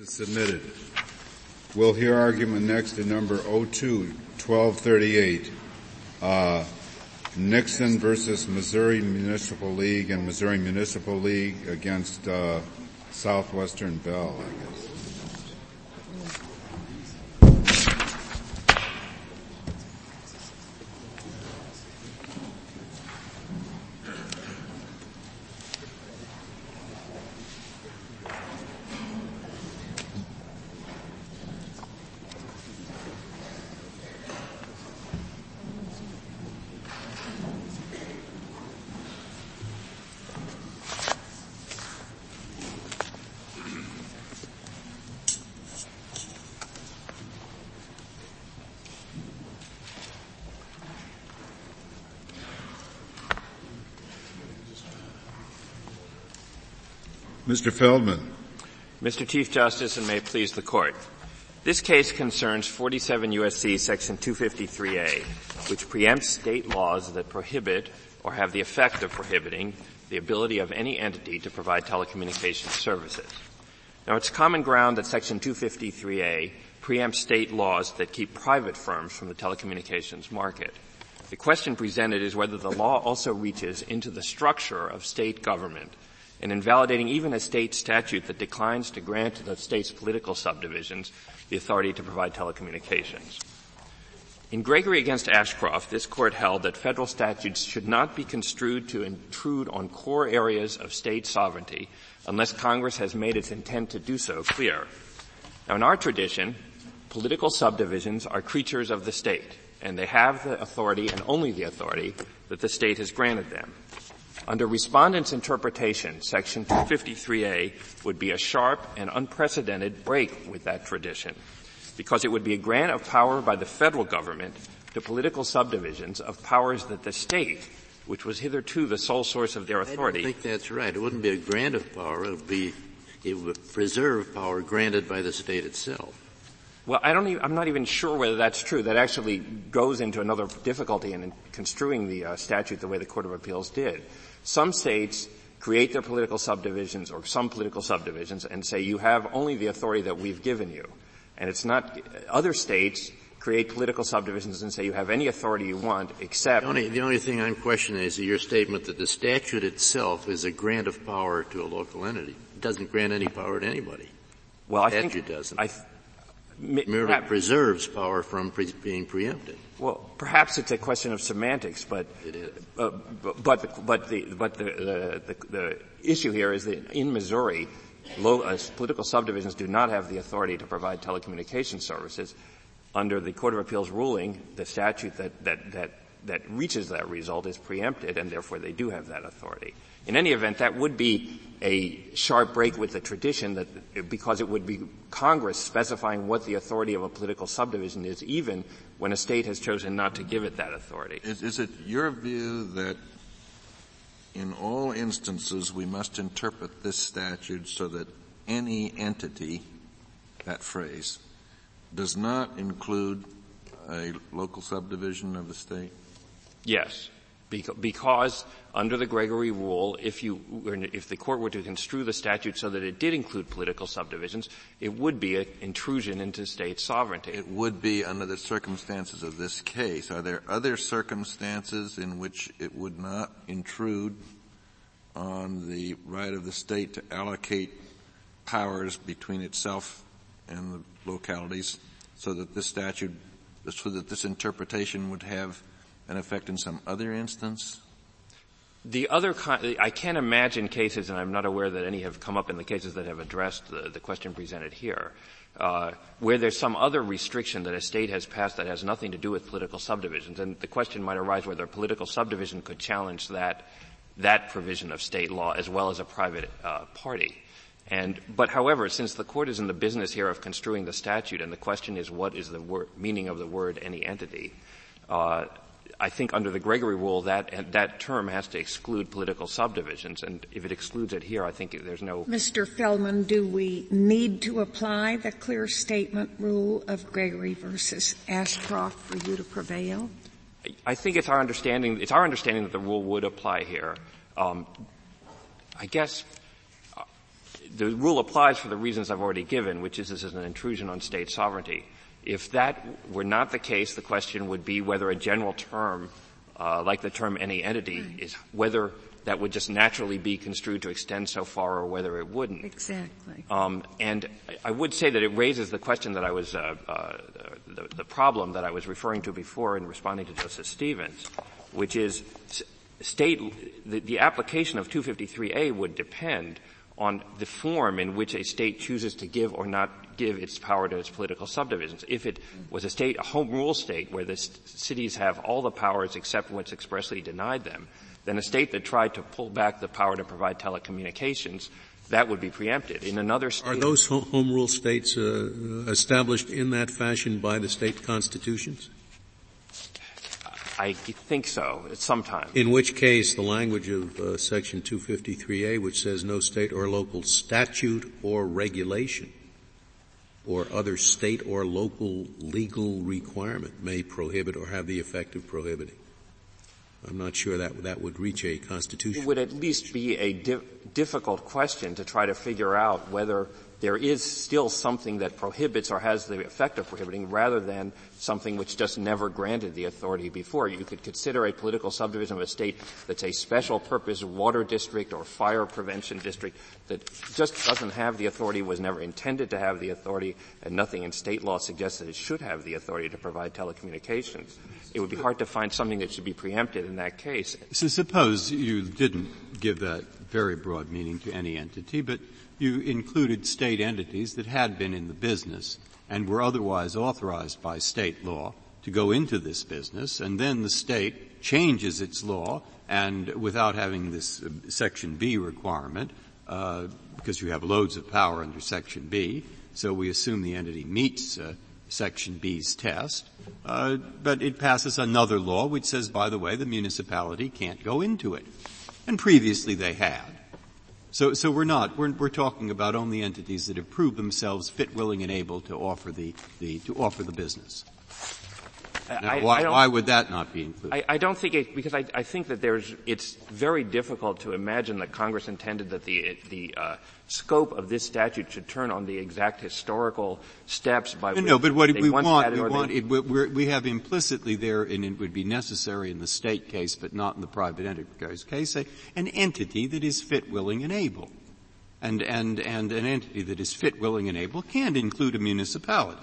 is submitted. We'll hear argument next in number 02, 1238. Uh, Nixon versus Missouri Municipal League and Missouri Municipal League against uh, Southwestern Bell, I guess. Mr. Feldman. Mr. Chief Justice, and may it please the Court. This case concerns 47 U.S.C. section 253A, which preempts state laws that prohibit or have the effect of prohibiting the ability of any entity to provide telecommunications services. Now it's common ground that section 253A preempts state laws that keep private firms from the telecommunications market. The question presented is whether the law also reaches into the structure of state government and invalidating even a state statute that declines to grant the state's political subdivisions the authority to provide telecommunications. In Gregory against Ashcroft, this court held that federal statutes should not be construed to intrude on core areas of state sovereignty unless Congress has made its intent to do so clear. Now in our tradition, political subdivisions are creatures of the state, and they have the authority and only the authority that the state has granted them. Under respondent's interpretation, section 253A would be a sharp and unprecedented break with that tradition because it would be a grant of power by the federal government to political subdivisions of powers that the state, which was hitherto the sole source of their authority. I think that's right. It wouldn't be a grant of power. It would be, it would preserve power granted by the state itself. Well, I don't even, I'm not even sure whether that's true. That actually goes into another difficulty in construing the uh, statute the way the Court of Appeals did. Some states create their political subdivisions or some political subdivisions and say you have only the authority that we've given you. And it's not, other states create political subdivisions and say you have any authority you want except. The only, the only thing I'm questioning is your statement that the statute itself is a grant of power to a local entity. It doesn't grant any power to anybody. Well, I statute think, doesn't. I, merely perhaps, preserves power from pre- being preempted. Well, perhaps it's a question of semantics, but. Uh, but but the but the, the, the, the issue here is that in Missouri, low, uh, political subdivisions do not have the authority to provide telecommunications services. Under the Court of Appeals ruling, the statute that that that that reaches that result is preempted, and therefore they do have that authority. In any event, that would be a sharp break with the tradition that, because it would be Congress specifying what the authority of a political subdivision is, even when a state has chosen not to give it that authority. Is, is it your view that in all instances we must interpret this statute so that any entity, that phrase, does not include a local subdivision of the state? Yes. Because under the Gregory rule, if you, if the court were to construe the statute so that it did include political subdivisions, it would be an intrusion into state sovereignty. It would be under the circumstances of this case. Are there other circumstances in which it would not intrude on the right of the state to allocate powers between itself and the localities so that this statute, so that this interpretation would have an effect in some other instance? The other, I can't imagine cases, and I'm not aware that any have come up in the cases that have addressed the, the question presented here, uh, where there's some other restriction that a state has passed that has nothing to do with political subdivisions. And the question might arise whether a political subdivision could challenge that, that provision of state law as well as a private uh, party. And, but however, since the court is in the business here of construing the statute and the question is what is the wor- meaning of the word any entity, uh, I think under the Gregory rule, that that term has to exclude political subdivisions, and if it excludes it here, I think there's no. Mr. Feldman, do we need to apply the clear statement rule of Gregory versus Ashcroft for you to prevail? I think it's our understanding. It's our understanding that the rule would apply here. Um, I guess uh, the rule applies for the reasons I've already given, which is this is an intrusion on state sovereignty. If that were not the case, the question would be whether a general term, uh, like the term any entity, is whether that would just naturally be construed to extend so far or whether it wouldn't. Exactly. Um, and I would say that it raises the question that I was, uh, uh, the, the, problem that I was referring to before in responding to Justice Stevens, which is state, the, the application of 253A would depend on the form in which a state chooses to give or not give its power to its political subdivisions. If it was a state, a home rule state where the cities have all the powers except what's expressly denied them, then a state that tried to pull back the power to provide telecommunications, that would be preempted. In another state, are those home rule states uh, established in that fashion by the state constitutions? I think so, sometimes. In which case, the language of uh, section 253A, which says no state or local statute or regulation or other state or local legal requirement may prohibit or have the effect of prohibiting. I'm not sure that that would reach a constitution. It would at least be a di- difficult question to try to figure out whether there is still something that prohibits or has the effect of prohibiting rather than something which just never granted the authority before. You could consider a political subdivision of a state that's a special purpose water district or fire prevention district that just doesn't have the authority, was never intended to have the authority, and nothing in state law suggests that it should have the authority to provide telecommunications. It would be hard to find something that should be preempted in that case. So suppose you didn't give that very broad meaning to any entity, but you included state entities that had been in the business and were otherwise authorized by state law to go into this business, and then the state changes its law and without having this uh, section B requirement, uh, because you have loads of power under section B, so we assume the entity meets uh, section B's test, uh, but it passes another law which says, by the way, the municipality can't go into it. And previously they had. So, so we're not, we're, we're talking about only entities that have proved themselves fit, willing, and able to offer the, the to offer the business. Now, I, why, I why, would that not be included? I, I don't think it, because I, I, think that there's, it's very difficult to imagine that Congress intended that the, the uh, scope of this statute should turn on the exact historical steps by no, which no, but what we want, we want, it, we have implicitly there, and it would be necessary in the state case, but not in the private enterprise case, a, an entity that is fit, willing, and able. And, and, and an entity that is fit, willing, and able can include a municipality.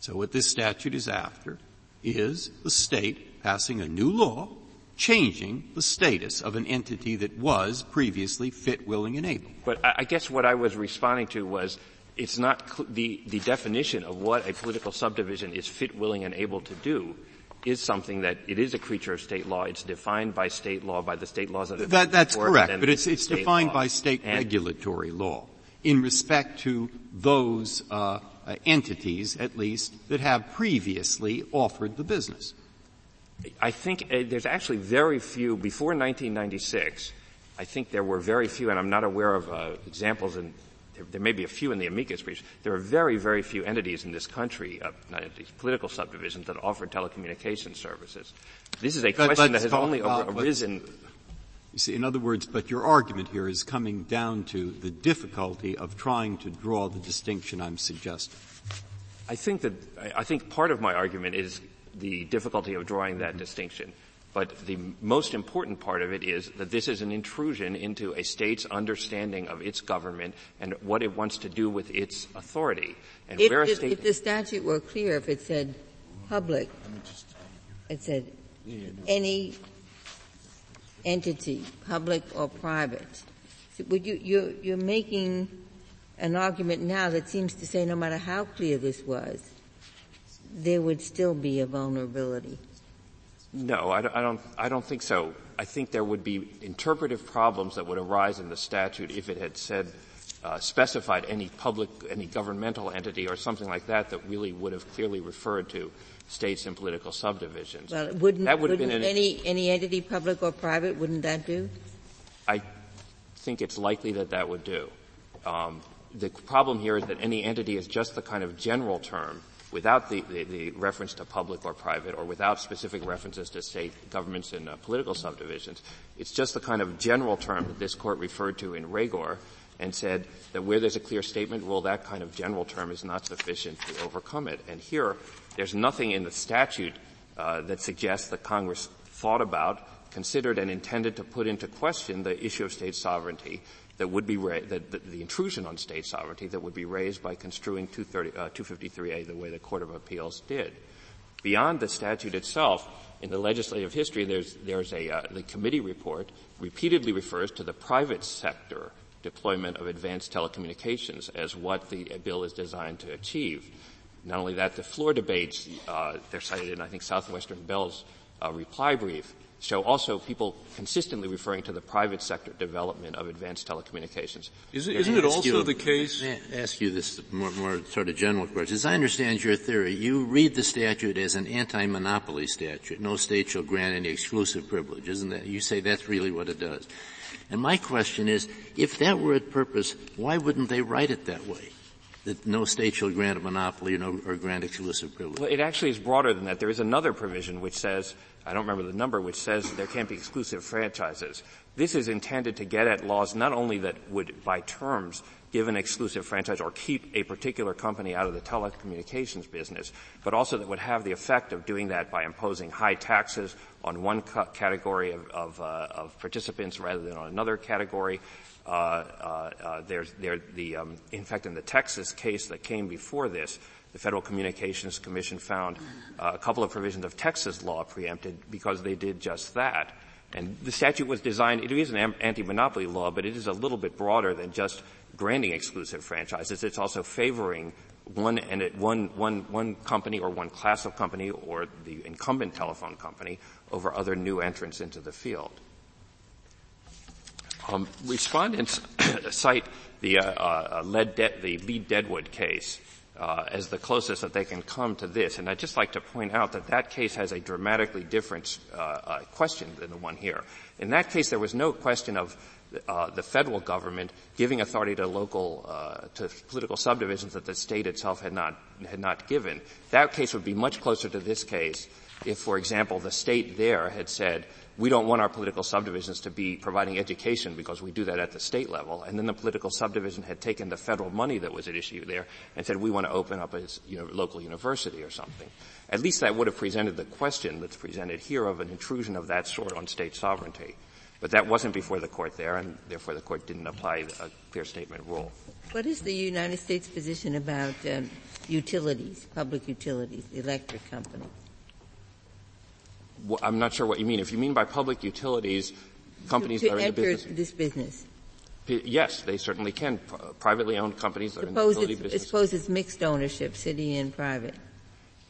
So what this statute is after is the state passing a new law changing the status of an entity that was previously fit, willing, and able. But I guess what I was responding to was it's not cl- the, the definition of what a political subdivision is fit, willing, and able to do is something that it is a creature of state law. It's defined by state law, by the state laws that, that That's correct, but it's, it's defined law. by state and regulatory law in respect to those uh, uh, entities, at least, that have previously offered the business? I think uh, there's actually very few, before 1996, I think there were very few, and I'm not aware of uh, examples, and there, there, may be a few in the amicus briefs. There are very, very few entities in this country, uh, entities, political subdivisions, that offer telecommunications services. This is a question that has only arisen you see, in other words, but your argument here is coming down to the difficulty of trying to draw the distinction I'm suggesting. I think that, I think part of my argument is the difficulty of drawing that distinction. But the most important part of it is that this is an intrusion into a state's understanding of its government and what it wants to do with its authority. And if, where a state if the statute were clear, if it said public, it said any entity, public or private. So you, you're, you're making an argument now that seems to say no matter how clear this was, there would still be a vulnerability. No, I don't, I don't, I don't think so. I think there would be interpretive problems that would arise in the statute if it had said, uh, specified any public, any governmental entity or something like that that really would have clearly referred to states and political subdivisions. Well, wouldn't, that would wouldn't an, any, any entity, public or private, wouldn't that do? I think it's likely that that would do. Um, the problem here is that any entity is just the kind of general term without the, the, the, reference to public or private or without specific references to state governments and uh, political subdivisions. It's just the kind of general term that this court referred to in Raygor and said that where there's a clear statement rule, that kind of general term is not sufficient to overcome it. And here, there's nothing in the statute uh, that suggests that Congress thought about, considered, and intended to put into question the issue of state sovereignty that would be ra- that, the, intrusion on state sovereignty that would be raised by construing uh, 253A the way the Court of Appeals did. Beyond the statute itself, in the legislative history, there's, there's a, uh, the committee report repeatedly refers to the private sector deployment of advanced telecommunications as what the bill is designed to achieve. Not only that, the floor debates, uh, they're cited in, I think, Southwestern Bell's uh, reply brief, show also people consistently referring to the private sector development of advanced telecommunications. Is it, isn't it also you, the case? May I ask you this more, more sort of general question. As I understand your theory, you read the statute as an anti-monopoly statute. No state shall grant any exclusive privilege, isn't that? You say that's really what it does. And my question is, if that were its purpose, why wouldn't they write it that way? That no state shall grant a monopoly or, grant exclusive privilege. Well, it actually is broader than that. There is another provision which says I don't remember the number, which says there can't be exclusive franchises. This is intended to get at laws not only that would, by terms, give an exclusive franchise or keep a particular company out of the telecommunications business, but also that would have the effect of doing that by imposing high taxes on one category of, of, uh, of, participants rather than on another category. Uh, uh, uh there's, there, the, um, in fact, in the Texas case that came before this, the Federal Communications Commission found uh, a couple of provisions of Texas law preempted because they did just that. And the statute was designed, it is an anti-monopoly law, but it is a little bit broader than just granting exclusive franchises. It's also favoring one, and it, one, one, one company or one class of company or the incumbent telephone company over other new entrants into the field. Um, respondents cite the, uh, uh, lead de- the Lead-Deadwood case uh, as the closest that they can come to this. And I'd just like to point out that that case has a dramatically different uh, uh, question than the one here. In that case, there was no question of uh, the federal government giving authority to local uh, to political subdivisions that the state itself had not had not given. That case would be much closer to this case if, for example, the state there had said, we don't want our political subdivisions to be providing education because we do that at the state level. And then the political subdivision had taken the federal money that was at issue there and said, we want to open up a you know, local university or something. At least that would have presented the question that's presented here of an intrusion of that sort on state sovereignty. But that wasn't before the court there, and therefore the court didn't apply a clear statement rule. What is the United States position about um, utilities, public utilities, electric company? I'm not sure what you mean. If you mean by public utilities, companies to, to that are in the business. this business. Yes, they certainly can. Privately owned companies are in the utility business. Suppose it's mixed ownership, city and private.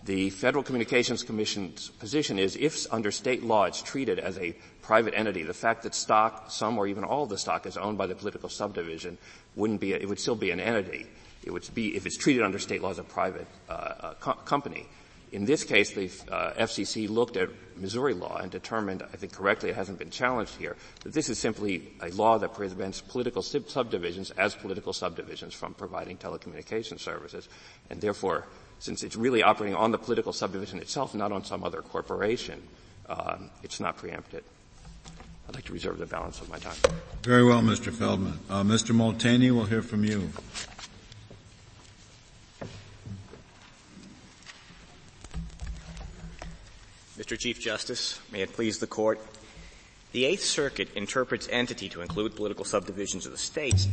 The Federal Communications Commission's position is if under state law it's treated as a private entity, the fact that stock, some or even all of the stock is owned by the political subdivision wouldn't be, a, it would still be an entity. It would be, if it's treated under state law as a private uh, uh, co- company. In this case, the uh, FCC looked at Missouri law and determined, I think correctly, it hasn't been challenged here, that this is simply a law that prevents political sub- subdivisions as political subdivisions from providing telecommunication services, and therefore, since it's really operating on the political subdivision itself, not on some other corporation, um, it's not preempted. I'd like to reserve the balance of my time. Very well, Mr. Feldman. Uh, Mr. Molteni, we'll hear from you. Mr. Chief Justice, may it please the Court. The Eighth Circuit interprets entity to include political subdivisions of the states,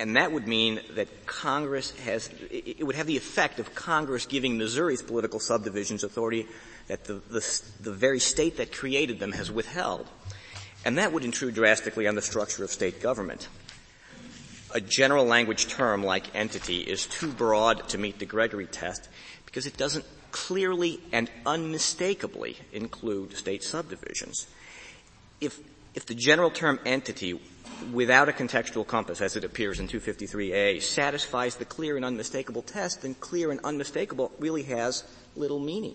and that would mean that Congress has, it would have the effect of Congress giving Missouri's political subdivisions authority that the, the, the very state that created them has withheld. And that would intrude drastically on the structure of state government. A general language term like entity is too broad to meet the Gregory test because it doesn't clearly and unmistakably include state subdivisions. If, if the general term entity without a contextual compass as it appears in 253A satisfies the clear and unmistakable test, then clear and unmistakable really has little meaning.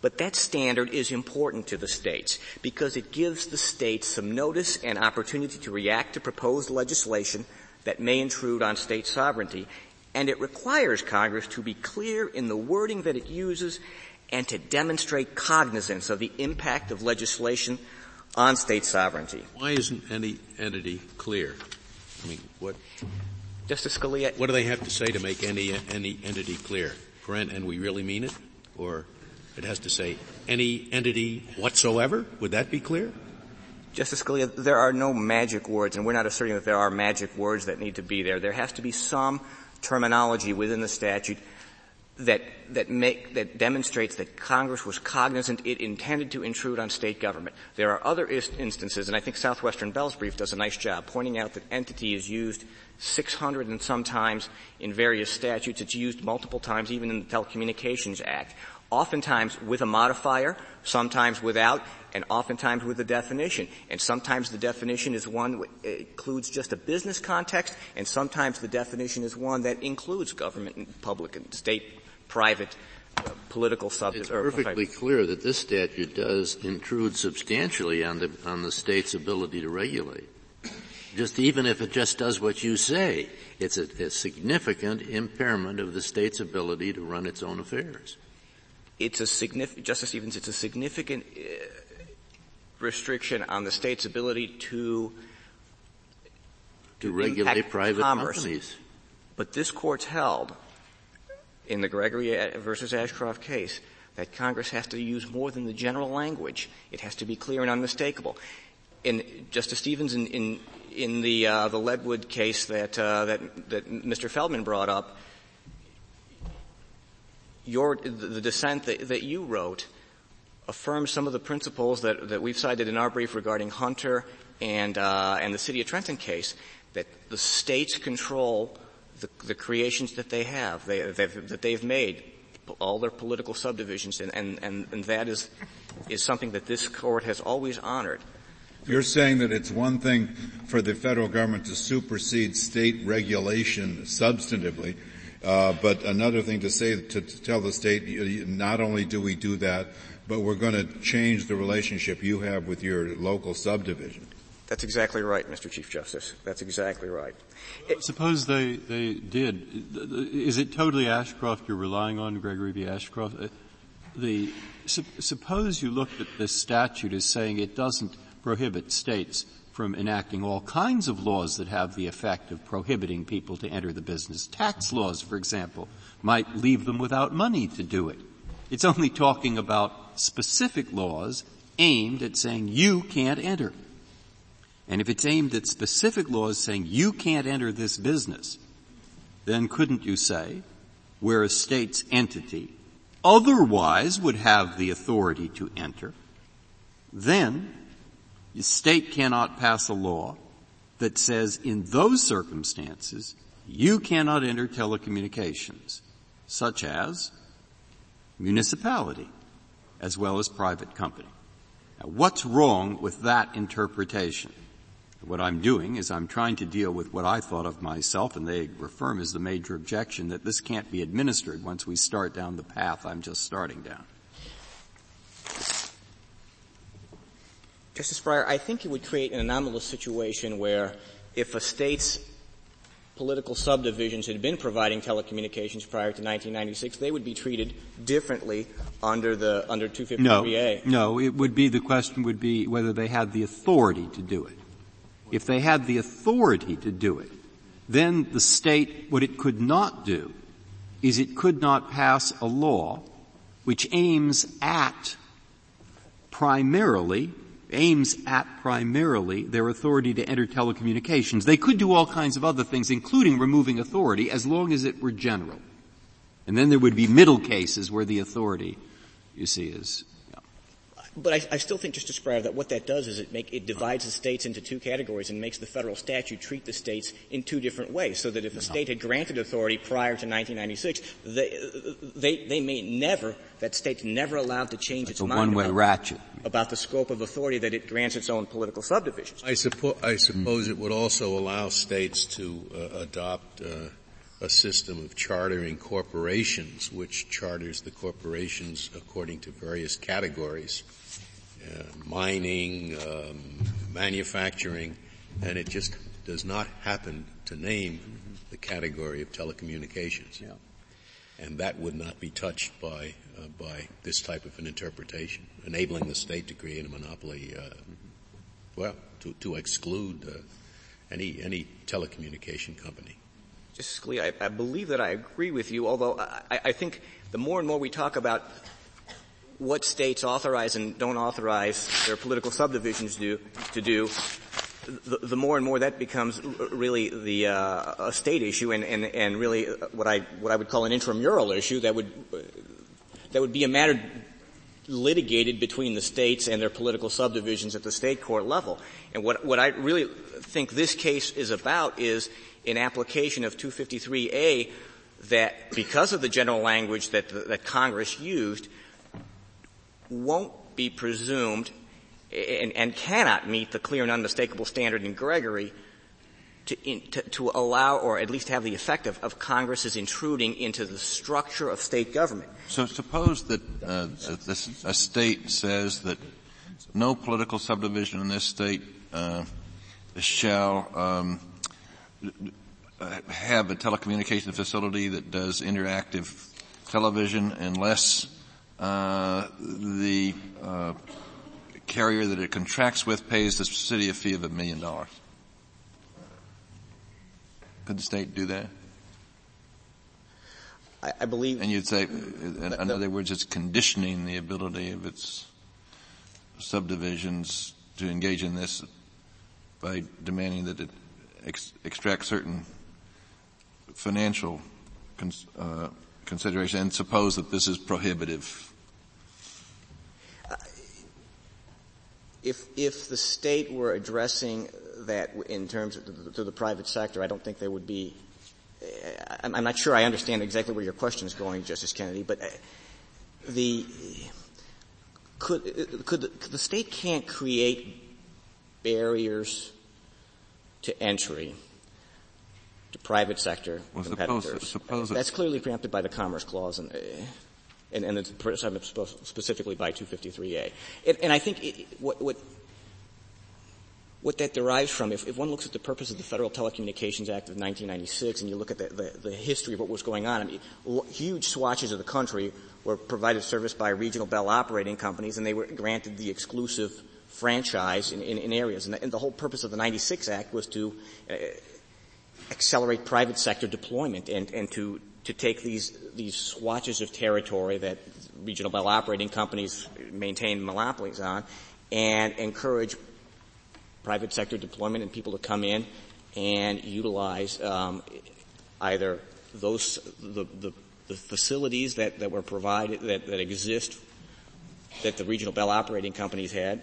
But that standard is important to the states because it gives the states some notice and opportunity to react to proposed legislation that may intrude on state sovereignty and it requires Congress to be clear in the wording that it uses and to demonstrate cognizance of the impact of legislation on state sovereignty. Why isn't any entity clear? I mean, what, Justice Scalia, what do they have to say to make any, any entity clear? Parent, and we really mean it? Or it has to say any entity whatsoever? Would that be clear? Justice Scalia, there are no magic words, and we're not asserting that there are magic words that need to be there. There has to be some terminology within the statute that that make that demonstrates that Congress was cognizant it intended to intrude on state government. There are other instances, and I think Southwestern Bell's brief does a nice job pointing out that entity is used 600 and sometimes in various statutes. It's used multiple times, even in the Telecommunications Act. Oftentimes with a modifier, sometimes without, and oftentimes with a definition. And sometimes the definition is one that includes just a business context, and sometimes the definition is one that includes government and public and state, private, uh, political subjects. It's perfectly clear that this statute does intrude substantially on the on the state's ability to regulate. Just even if it just does what you say, it's a, a significant impairment of the state's ability to run its own affairs. It's a significant, Justice Stevens, it's a significant uh, restriction on the state's ability to to regulate private commerce. companies. But this court's held in the Gregory versus Ashcroft case that Congress has to use more than the general language. It has to be clear and unmistakable. And Justice Stevens, in in, in the uh, the Ledwood case that uh, that that Mr. Feldman brought up, your the, the dissent that, that you wrote affirms some of the principles that, that we've cited in our brief regarding Hunter and uh, and the City of Trenton case that the states control the, the creations that they have, they, they've, that they've made, all their political subdivisions, and, and, and, and that is, is something that this court has always honored. You're saying that it's one thing for the federal government to supersede state regulation substantively, uh, but another thing to say to, to tell the state not only do we do that, but we're going to change the relationship you have with your local subdivision. That's exactly right, Mr. Chief Justice. That's exactly right. It, Suppose they, they did. Is it totally Ashcroft you're relying on, Gregory v. Ashcroft? The, su- suppose you looked at this statute as saying it doesn't prohibit states from enacting all kinds of laws that have the effect of prohibiting people to enter the business. Tax laws, for example, might leave them without money to do it. It's only talking about specific laws aimed at saying you can't enter. And if it's aimed at specific laws saying you can't enter this business, then couldn't you say, where a state's entity otherwise would have the authority to enter, then the state cannot pass a law that says in those circumstances you cannot enter telecommunications, such as municipality as well as private company. Now what's wrong with that interpretation? What I'm doing is I'm trying to deal with what I thought of myself, and they affirm as the major objection that this can't be administered once we start down the path I'm just starting down. Justice Breyer, I think it would create an anomalous situation where if a state's political subdivisions had been providing telecommunications prior to 1996, they would be treated differently under the under 253A. No, no. It would be the question would be whether they had the authority to do it. If they had the authority to do it, then the state, what it could not do is it could not pass a law which aims at primarily aims at primarily their authority to enter telecommunications. They could do all kinds of other things, including removing authority, as long as it were general. And then there would be middle cases where the authority, you see, is but I, I, still think, Justice Breyer, that what that does is it make it divides the states into two categories and makes the federal statute treat the states in two different ways. So that if a state had granted authority prior to 1996, they they, they may never that state's never allowed to change its mind one-way about, ratchet about the scope of authority that it grants its own political subdivisions. I, suppo- I suppose it would also allow states to uh, adopt. Uh, a system of chartering corporations, which charters the corporations according to various categories mining, um, manufacturing, and it just does not happen to name mm-hmm. the category of telecommunications. Yeah. And that would not be touched by uh, by this type of an interpretation, enabling the state to create a monopoly. Uh, mm-hmm. Well, to to exclude uh, any, any telecommunication company. Justice Scalia, I, I believe that I agree with you, although I, I think the more and more we talk about what states authorize and don't authorize their political subdivisions do, to do, the, the, more and more that becomes really the uh, a state issue and, and, and really what I what I would call an intramural issue that would that would be a matter litigated between the states and their political subdivisions at the state court level. And what what I really think this case is about is an application of 253A that because of the general language that that Congress used won't be presumed and, and cannot meet the clear and unmistakable standard in Gregory to, in, to, to, allow or at least have the effect of, of Congress's intruding into the structure of state government. So suppose that uh, a, state says that no political subdivision in this state uh, shall um, have a telecommunication facility that does interactive television unless uh, the uh, carrier that it contracts with pays the city a fee of a million dollars. Could the state do that? I, I believe. And you'd say, in, in other words, it's conditioning the ability of its subdivisions to engage in this by demanding that it ex- extract certain financial cons- uh, consideration and suppose that this is prohibitive if if the state were addressing that in terms of the, to the private sector, I don't think there would be. I'm, I'm not sure I understand exactly where your question is going, Justice Kennedy, but uh, the could could the, could the state can't create barriers to entry to private sector well, competitors. Suppose, suppose That's clearly preempted by the Commerce Clause, and uh, and, and specifically by 253A. And, and I think it, what, what, what that derives from, if, if, one looks at the purpose of the Federal Telecommunications Act of 1996 and you look at the, the, the history of what was going on, I mean, huge swatches of the country were provided service by regional bell operating companies and they were granted the exclusive franchise in, in, in areas. And the, and the, whole purpose of the 96 Act was to uh, accelerate private sector deployment and, and to, to take these, these swatches of territory that regional bell operating companies maintain monopolies on and encourage private sector deployment and people to come in and utilize um, either those the, the, the, facilities that, that were provided that, that exist that the regional bell operating companies had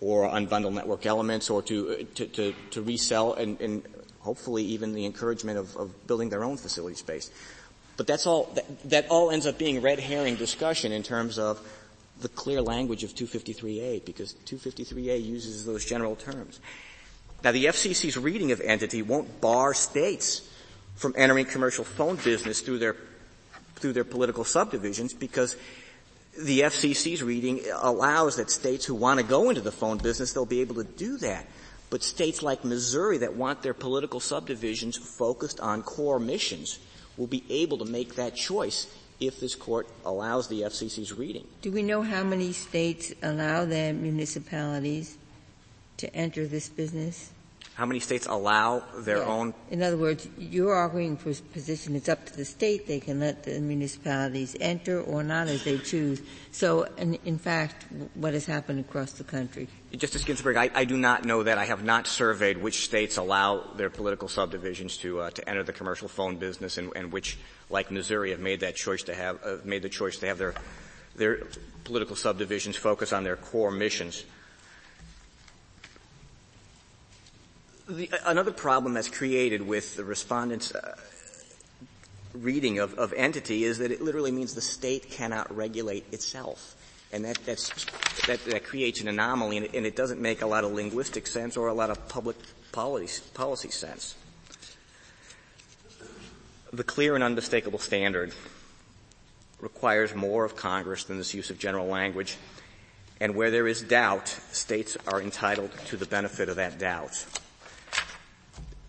or unbundle network elements or to to, to, to resell and, and hopefully even the encouragement of, of building their own facility space. But that's all, that, that all ends up being red herring discussion in terms of the clear language of 253A because 253A uses those general terms. Now the FCC's reading of entity won't bar states from entering commercial phone business through their, through their political subdivisions because the FCC's reading allows that states who want to go into the phone business, they'll be able to do that. But states like Missouri that want their political subdivisions focused on core missions will be able to make that choice if this court allows the FCC's reading. Do we know how many states allow their municipalities to enter this business? How many states allow their yeah. own? In other words, you're arguing for a position it's up to the state. They can let the municipalities enter or not as they choose. So, in, in fact, what has happened across the country? Justice Ginsburg, I, I, do not know that. I have not surveyed which states allow their political subdivisions to uh, to enter the commercial phone business, and, and, which, like Missouri, have made that choice to have uh, made the choice to have their their political subdivisions focus on their core missions. The, another problem that's created with the respondent's uh, reading of, of entity is that it literally means the state cannot regulate itself. And that, that, that creates an anomaly and it, and it, doesn't make a lot of linguistic sense or a lot of public policy, policy sense. The clear and unmistakable standard requires more of Congress than this use of general language. And where there is doubt, states are entitled to the benefit of that doubt.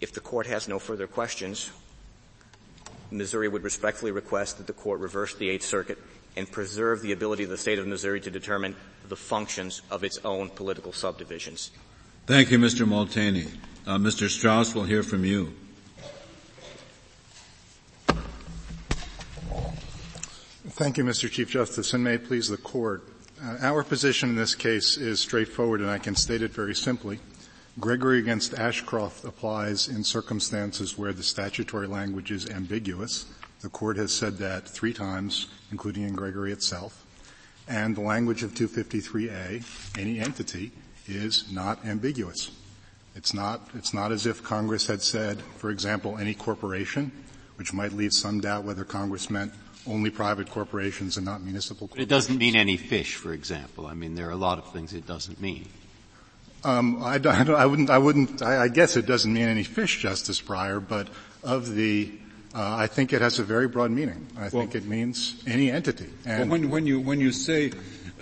If the court has no further questions, Missouri would respectfully request that the court reverse the Eighth Circuit and preserve the ability of the state of Missouri to determine the functions of its own political subdivisions. Thank you, Mr. Molteni. Uh, Mr. Strauss, we'll hear from you. Thank you, Mr. Chief Justice, and may it please the Court. Uh, our position in this case is straightforward, and I can state it very simply. Gregory against Ashcroft applies in circumstances where the statutory language is ambiguous. The Court has said that three times, including in Gregory itself. And the language of 253A, any entity, is not ambiguous. It's not, it's not as if Congress had said, for example, any corporation, which might leave some doubt whether Congress meant only private corporations and not municipal corporations. It doesn't mean any fish, for example. I mean, there are a lot of things it doesn't mean. Um, I, I, I, wouldn't, I wouldn't, I, I, guess it doesn't mean any fish, Justice Breyer, but of the, uh, I think it has a very broad meaning. I well, think it means any entity. And well, when, when you, when you say,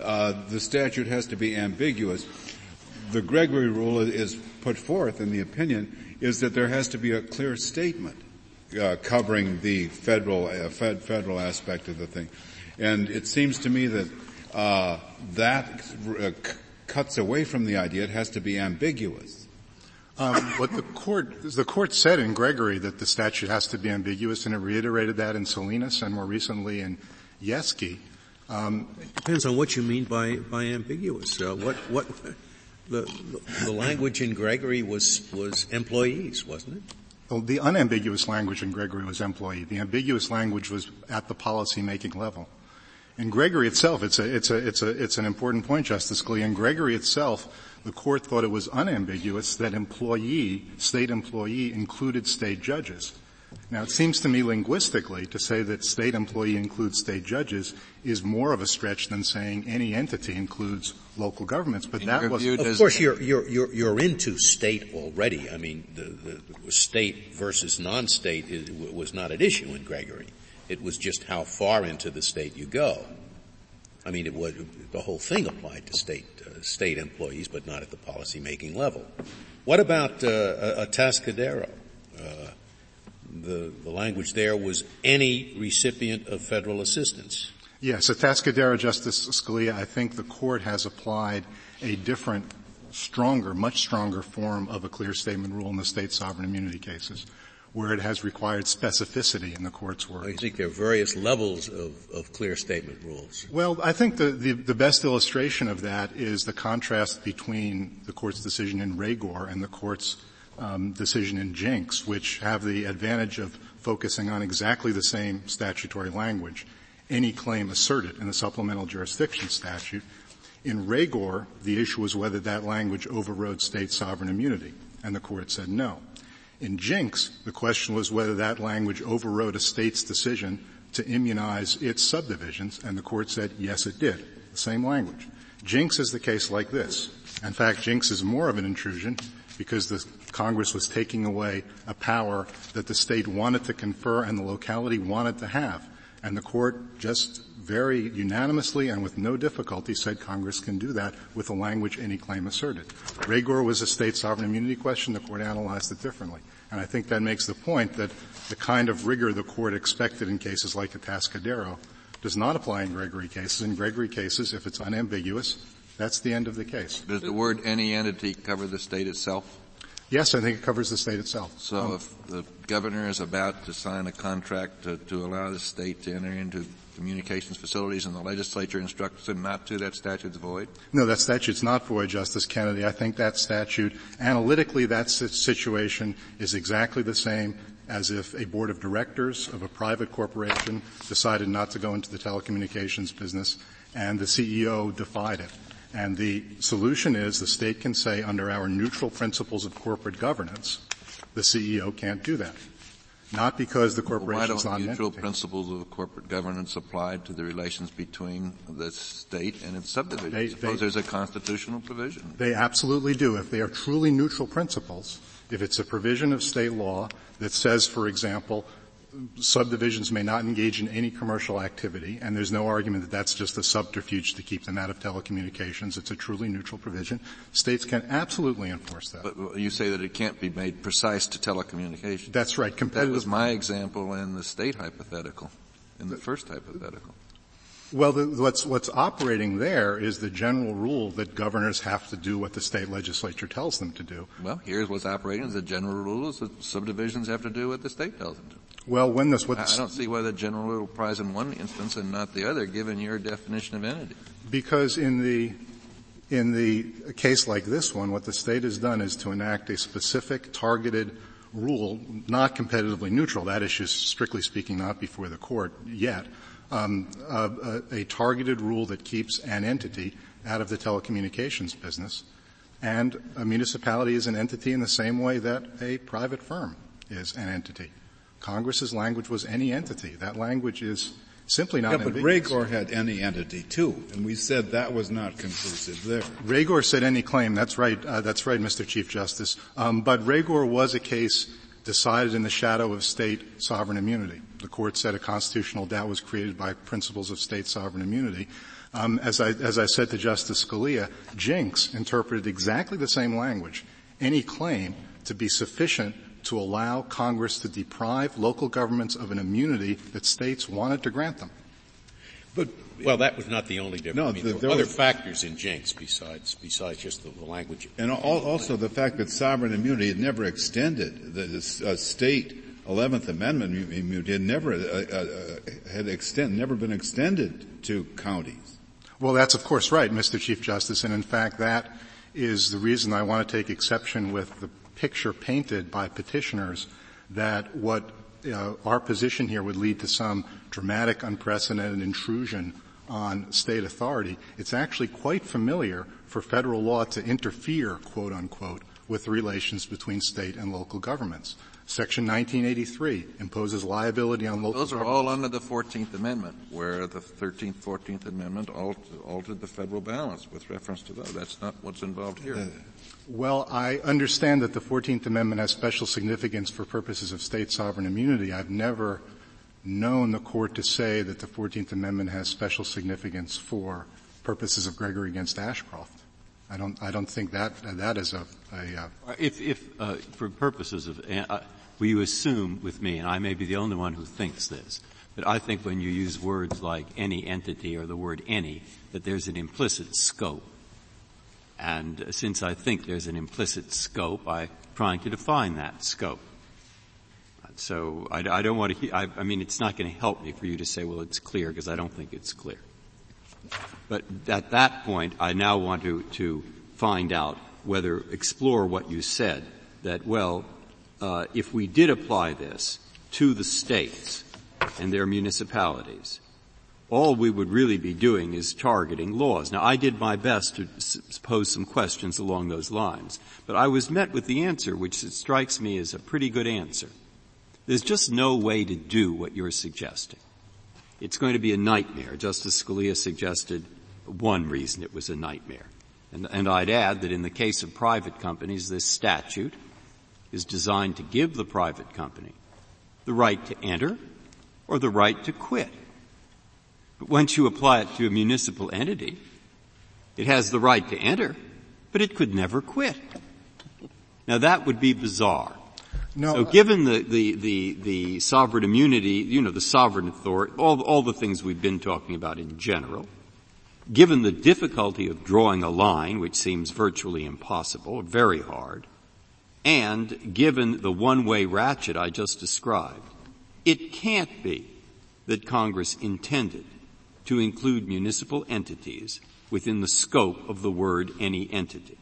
uh, the statute has to be ambiguous, the Gregory rule is put forth in the opinion is that there has to be a clear statement uh, covering the federal uh, fed, federal aspect of the thing, and it seems to me that uh, that uh, cuts away from the idea it has to be ambiguous. Um, what the court the court said in Gregory that the statute has to be ambiguous, and it reiterated that in Salinas and more recently in Yeskey. Um, Depends on what you mean by by ambiguous. Uh, what what the, the language in Gregory was was employees, wasn't it? Well, the unambiguous language in Gregory was employee. The ambiguous language was at the policy-making level. In Gregory itself, it's a, it's a, it's a, it's an important point, Justice Scalia. In Gregory itself, the court thought it was unambiguous that employee, state employee, included state judges. Now, it seems to me linguistically to say that state employee includes state judges is more of a stretch than saying any entity includes local governments. But In that was, of course, you're, you're you're you're into state already. I mean, the, the state versus non-state is, was not at issue in Gregory. It was just how far into the state you go. I mean, it was the whole thing applied to state uh, state employees, but not at the policy making level. What about uh, Atascadero? Uh, the, the language there was any recipient of federal assistance. Yes, Atascadero, Justice Scalia, I think the court has applied a different, stronger, much stronger form of a clear statement rule in the state sovereign immunity cases, where it has required specificity in the court's work. I think there are various levels of, of clear statement rules. Well, I think the, the, the, best illustration of that is the contrast between the court's decision in Raygor and the court's um, decision in Jinks, which have the advantage of focusing on exactly the same statutory language, any claim asserted in the supplemental jurisdiction statute. In Raygor, the issue was whether that language overrode state sovereign immunity, and the court said no. In Jinks, the question was whether that language overrode a state's decision to immunize its subdivisions, and the court said yes, it did. The same language. Jinks is the case like this. In fact, Jinks is more of an intrusion because the Congress was taking away a power that the state wanted to confer and the locality wanted to have. And the court just very unanimously and with no difficulty said Congress can do that with the language any claim asserted. Raygor was a state sovereign immunity question. The court analyzed it differently. And I think that makes the point that the kind of rigor the court expected in cases like Atascadero does not apply in Gregory cases. In Gregory cases, if it's unambiguous, that's the end of the case. Does the word any entity cover the state itself? Yes, I think it covers the state itself. So um, if the governor is about to sign a contract to, to, allow the state to enter into communications facilities and the legislature instructs him not to, that statute's void? No, that statute's not void, Justice Kennedy. I think that statute, analytically, that situation is exactly the same as if a board of directors of a private corporation decided not to go into the telecommunications business and the CEO defied it. And the solution is the state can say under our neutral principles of corporate governance, the CEO can't do that. Not because the corporation is not neutral principles of corporate governance apply to the relations between the state and its subdivisions? They, Suppose they, there's a constitutional provision. They absolutely do. If they are truly neutral principles, if it's a provision of state law that says, for example, subdivisions may not engage in any commercial activity, and there's no argument that that's just a subterfuge to keep them out of telecommunications. It's a truly neutral provision. States can absolutely enforce that. But you say that it can't be made precise to telecommunications. That's right. Competitive. That was my example in the state hypothetical, in the first hypothetical. Well, the, what's, what's operating there is the general rule that governors have to do what the state legislature tells them to do. Well, here's what's operating as the general rule is that subdivisions have to do what the state tells them to. Well, when this, what I, I don't see why the general rule applies in one instance and not the other, given your definition of entity. Because in the in the case like this one, what the state has done is to enact a specific targeted rule, not competitively neutral. That issue is strictly speaking not before the court yet. Um, a, a, targeted rule that keeps an entity out of the telecommunications business, and a municipality is an entity in the same way that a private firm is an entity. Congress's language was any entity. That language is simply not yeah, but Raygor had any entity too, and we said that was not conclusive there. Raygor said any claim. That's right. Uh, that's right, Mr. Chief Justice. Um, but Raygor was a case decided in the shadow of state sovereign immunity. The court said a constitutional doubt was created by principles of state sovereign immunity. Um, as, I, as I said to Justice Scalia, Jinks interpreted exactly the same language. Any claim to be sufficient to allow Congress to deprive local governments of an immunity that states wanted to grant them. But well, that was not the only difference. No, I mean, the, there, were other factors in Jinks besides besides just the, the language. And also the fact that sovereign immunity had never extended the uh, state Eleventh Amendment immunity had never uh, uh, uh, had extend never been extended to counties. Well, that's of course right, Mr. Chief Justice, and in fact that is the reason I want to take exception with the picture painted by petitioners that what uh, our position here would lead to some dramatic, unprecedented intrusion on state authority. It's actually quite familiar for federal law to interfere, quote unquote, with the relations between state and local governments. Section 1983 imposes liability on local. Those are all under the 14th Amendment, where the 13th, 14th Amendment altered the federal balance with reference to those. That's not what's involved here. Uh, well, I understand that the 14th Amendment has special significance for purposes of state sovereign immunity. I've never known the court to say that the 14th Amendment has special significance for purposes of Gregory against Ashcroft. I don't, I don't think that, that is a, a uh, if, if, uh, for purposes of, uh, will you assume with me, and I may be the only one who thinks this, but I think when you use words like any entity or the word any, that there's an implicit scope. And since I think there's an implicit scope, I'm trying to define that scope. So I, I don't want to, I, I mean, it's not going to help me for you to say, well, it's clear, because I don't think it's clear. But at that point, I now want to, to find out whether, explore what you said, that, well, uh, if we did apply this to the states and their municipalities, all we would really be doing is targeting laws. Now, I did my best to pose some questions along those lines, but I was met with the answer, which strikes me as a pretty good answer. There's just no way to do what you're suggesting. It's going to be a nightmare. Justice Scalia suggested one reason it was a nightmare. And, and I'd add that in the case of private companies, this statute is designed to give the private company the right to enter or the right to quit. But once you apply it to a municipal entity, it has the right to enter, but it could never quit. Now that would be bizarre. No, so uh, given the, the, the, the sovereign immunity, you know, the sovereign authority, all, all the things we've been talking about in general, given the difficulty of drawing a line, which seems virtually impossible, very hard, and given the one-way ratchet I just described, it can't be that Congress intended to include municipal entities within the scope of the word any entity.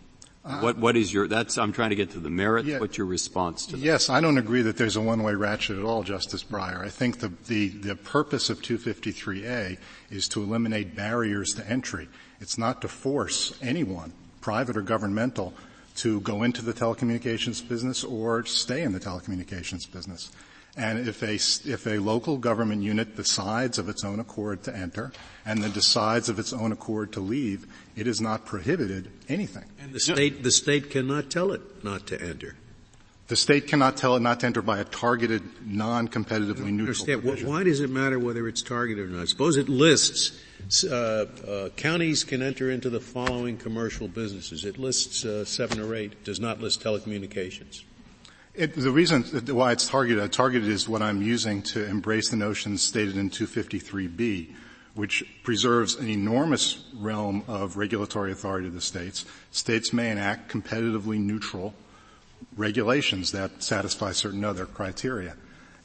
Uh, what, what is your, that's, I'm trying to get to the merit. Yeah, What's your response to that? Yes, I don't agree that there's a one-way ratchet at all, Justice Breyer. I think the, the, the purpose of 253A is to eliminate barriers to entry. It's not to force anyone, private or governmental, to go into the telecommunications business or stay in the telecommunications business. And if a, if a local government unit decides of its own accord to enter and then decides of its own accord to leave, it is not prohibited anything. And the state, the state cannot tell it not to enter. The state cannot tell it not to enter by a targeted, non-competitively neutral provision. Why does it matter whether it's targeted or not? Suppose it lists uh, uh, counties can enter into the following commercial businesses. It lists uh, seven or eight. Does not list telecommunications. It, the reason why it's targeted, targeted is what I'm using to embrace the notions stated in 253B, which preserves an enormous realm of regulatory authority to the states. States may enact competitively neutral regulations that satisfy certain other criteria.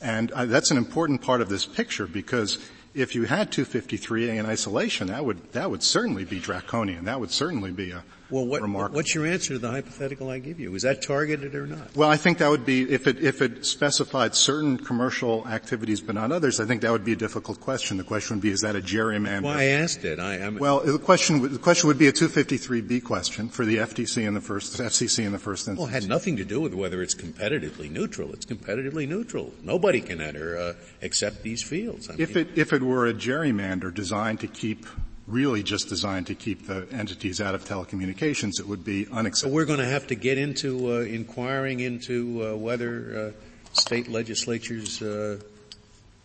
And uh, that's an important part of this picture because if you had 253A in isolation, that would that would certainly be draconian. That would certainly be a well, what, remarkable. What's your answer to the hypothetical I give you? Is that targeted or not? Well, I think that would be if it if it specified certain commercial activities but not others. I think that would be a difficult question. The question would be: Is that a gerrymander? Well, I asked it. I, I'm well, the question the question would be a 253B question for the FTC in the first FCC in the first instance. Well, it had nothing to do with whether it's competitively neutral. It's competitively neutral. Nobody can enter uh, except these fields. I if mean, it if it were a gerrymander designed to keep really just designed to keep the entities out of telecommunications, it would be unacceptable. So we're going to have to get into uh, inquiring into uh, whether uh, state legislatures. Uh,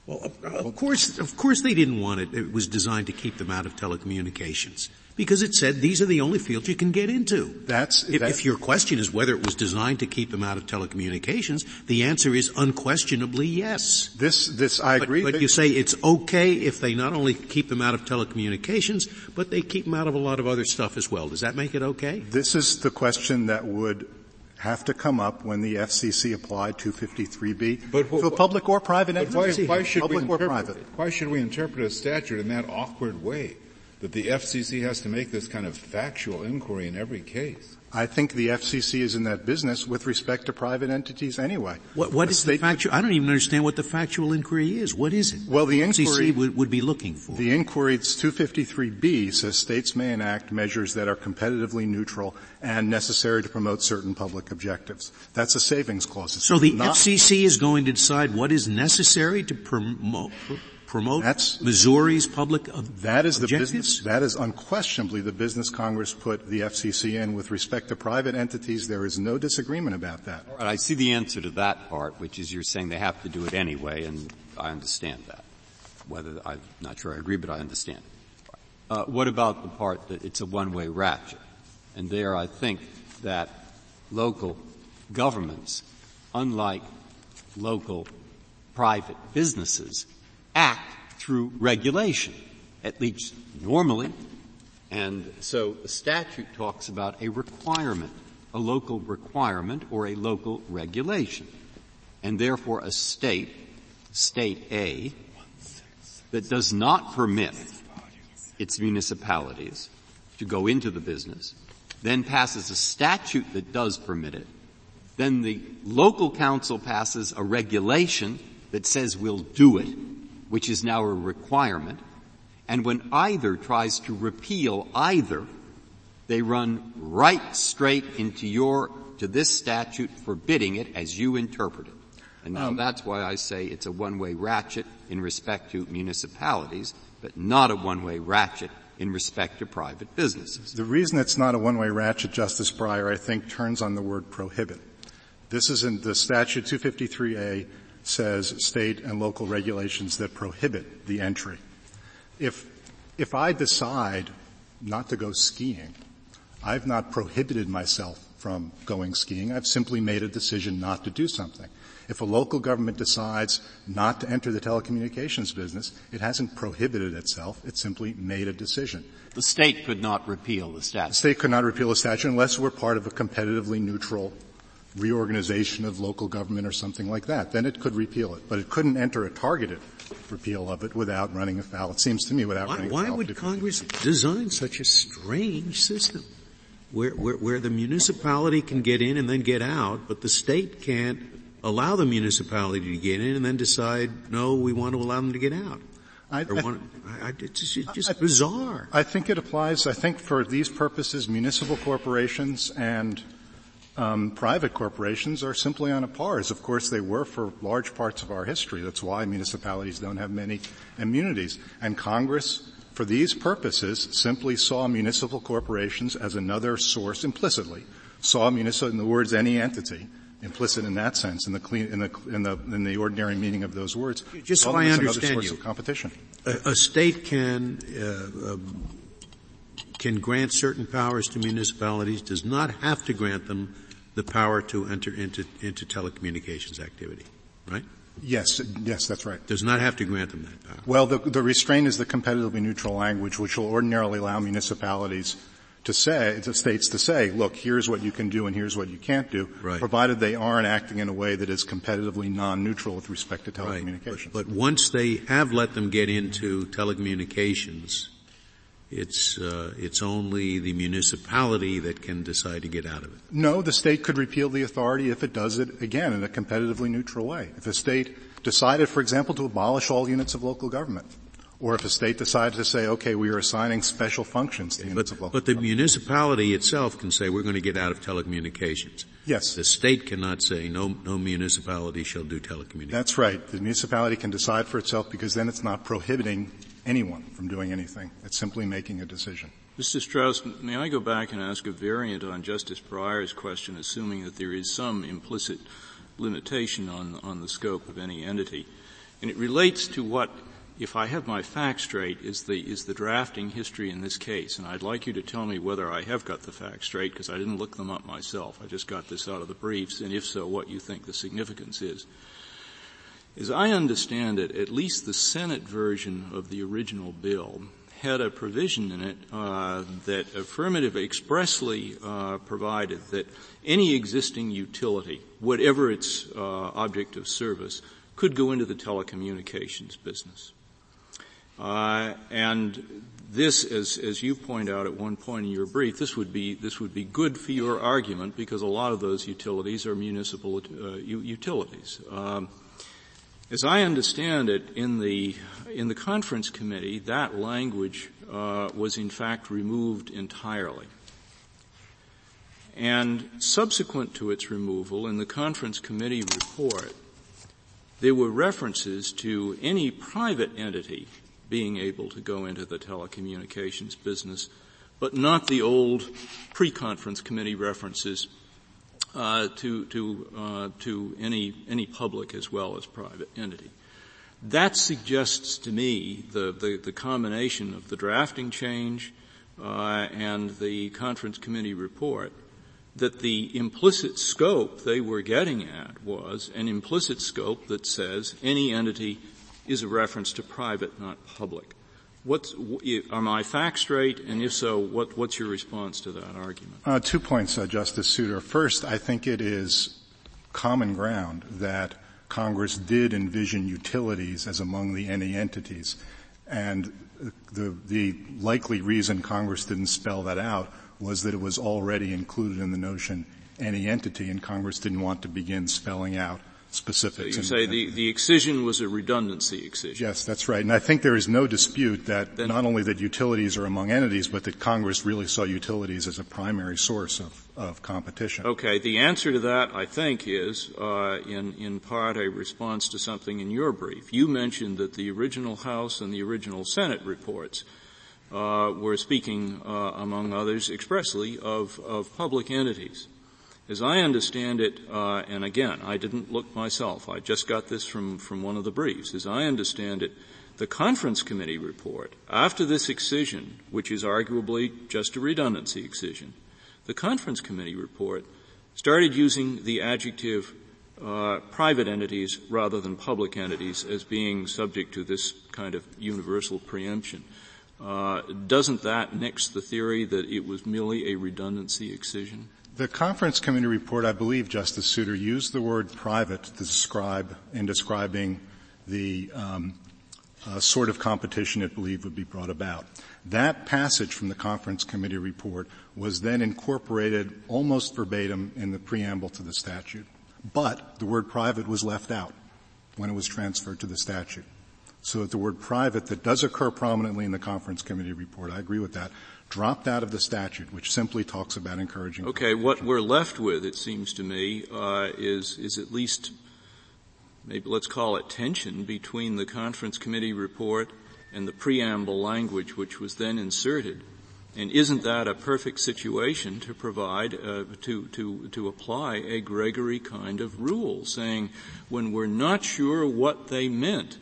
well, of, of course, of course, they didn't want it. It was designed to keep them out of telecommunications because it said these are the only fields you can get into. That's, if, that's, if, your question is whether it was designed to keep them out of telecommunications, the answer is unquestionably yes. This, this, I but, agree. But, you say it's okay if they not only keep them out of telecommunications, but they keep them out of a lot of other stuff as well. Does that make it okay? This is the question that would have to come up when the FCC applied 253B but, to a public or private entity. Why, why, should public we interpret, Why should we interpret a statute in that awkward way? That the FCC has to make this kind of factual inquiry in every case. I think the FCC is in that business with respect to private entities anyway. What, what is the factual? I don't even understand what the factual inquiry is. What is it? Well, the inquiry FCC would, would be looking for. The inquiry, 253B, says states may enact measures that are competitively neutral and necessary to promote certain public objectives. That's a savings clause. It's so the FCC is going to decide what is necessary to promote promote That's, Missouri's public that is the business, that is unquestionably the business Congress put the FCC in with respect to private entities. There is no disagreement about that. All right, I see the answer to that part, which is you're saying they have to do it anyway, and I understand that. Whether, I'm not sure I agree, but I understand. Uh, what about the part that it's a one-way ratchet? And there I think that local governments, unlike local private businesses, act through regulation, at least normally. And so the statute talks about a requirement, a local requirement or a local regulation. And therefore a state, state A, that does not permit its municipalities to go into the business, then passes a statute that does permit it, then the local council passes a regulation that says we'll do it, which is now a requirement, and when either tries to repeal either, they run right straight into your, to this statute forbidding it as you interpret it. And now um, that's why I say it's a one-way ratchet in respect to municipalities, but not a one-way ratchet in respect to private businesses. The reason it's not a one-way ratchet, Justice Breyer, I think turns on the word prohibit. This is in the statute 253A says state and local regulations that prohibit the entry. If, if I decide not to go skiing, I've not prohibited myself from going skiing. I've simply made a decision not to do something. If a local government decides not to enter the telecommunications business, it hasn't prohibited itself. It simply made a decision. The state could not repeal the statute. The state could not repeal the statute unless we're part of a competitively neutral reorganization of local government or something like that. Then it could repeal it. But it couldn't enter a targeted repeal of it without running afoul, it seems to me, without why, running why afoul. Why would Congress design such a strange system? Where, where, where the municipality can get in and then get out, but the state can't allow the municipality to get in and then decide, no, we want to allow them to get out. I, I, I, it's just, it's just bizarre. I think it applies. I think for these purposes, municipal corporations and um, private corporations are simply on a par, as of course they were for large parts of our history. That's why municipalities don't have many immunities. And Congress, for these purposes, simply saw municipal corporations as another source implicitly, saw municipal, in the words any entity, implicit in that sense, in the, clean, in the, in the, in the ordinary meaning of those words. Just so I understand you. competition. A, a state can, uh, um, can grant certain powers to municipalities, does not have to grant them the power to enter into, into telecommunications activity, right? Yes, yes, that's right. Does not have to grant them that power. Well, the, the restraint is the competitively neutral language, which will ordinarily allow municipalities to say, to states to say, look, here's what you can do and here's what you can't do, right. provided they aren't acting in a way that is competitively non-neutral with respect to telecommunications. Right. But, but, once they have let them get into telecommunications, it's uh, it's only the municipality that can decide to get out of it. No, the state could repeal the authority if it does it again in a competitively neutral way. If a state decided, for example, to abolish all units of local government, or if a state decided to say, okay, we are assigning special functions to but, units of local But the government. municipality itself can say, we're going to get out of telecommunications. Yes. The state cannot say, no, no municipality shall do telecommunications. That's right. The municipality can decide for itself because then it's not prohibiting anyone from doing anything. It's simply making a decision. Mr. Strauss, may I go back and ask a variant on Justice Breyer's question, assuming that there is some implicit limitation on, on the scope of any entity? And it relates to what, if I have my facts straight, is the, is the drafting history in this case. And I'd like you to tell me whether I have got the facts straight, because I didn't look them up myself. I just got this out of the briefs, and if so, what you think the significance is. As I understand it, at least the Senate version of the original bill had a provision in it uh, that affirmatively expressly uh, provided that any existing utility, whatever its uh, object of service, could go into the telecommunications business. Uh, and this, as, as you point out at one point in your brief, this would be this would be good for your argument because a lot of those utilities are municipal uh, utilities. Um, as I understand it, in the in the conference committee, that language uh, was in fact removed entirely. And subsequent to its removal, in the conference committee report, there were references to any private entity being able to go into the telecommunications business, but not the old pre-conference committee references uh, to to uh, to any any public as well as private entity. That suggests to me the the, the combination of the drafting change uh, and the conference committee report that the implicit scope they were getting at was an implicit scope that says any entity is a reference to private, not public. What's, are my facts straight? And if so, what, what's your response to that argument? Uh, two points, uh, Justice Souter. First, I think it is common ground that Congress did envision utilities as among the any entities. And the, the likely reason Congress didn't spell that out was that it was already included in the notion any entity, and Congress didn't want to begin spelling out specifics. So you say the, the excision was a redundancy excision. Yes, that's right. And I think there is no dispute that then, not only that utilities are among entities, but that Congress really saw utilities as a primary source of, of competition. Okay. The answer to that, I think, is uh, in in part a response to something in your brief. You mentioned that the original House and the original Senate reports uh, were speaking, uh, among others, expressly of of public entities. As I understand it, uh, and again, I didn't look myself. I just got this from, from one of the briefs. As I understand it, the conference committee report, after this excision, which is arguably just a redundancy excision, the conference committee report started using the adjective uh, private entities rather than public entities as being subject to this kind of universal preemption. Uh, doesn't that nix the theory that it was merely a redundancy excision? The conference committee report, I believe, Justice Souter, used the word private to describe, in describing the um, uh, sort of competition it believed would be brought about. That passage from the conference committee report was then incorporated almost verbatim in the preamble to the statute. But the word private was left out when it was transferred to the statute. So that the word private that does occur prominently in the conference committee report, I agree with that, dropped out of the statute, which simply talks about encouraging. Okay, what we're left with, it seems to me, uh, is is at least maybe let's call it tension between the conference committee report and the preamble language, which was then inserted. And isn't that a perfect situation to provide, uh, to, to, to apply a Gregory kind of rule, saying when we're not sure what they meant,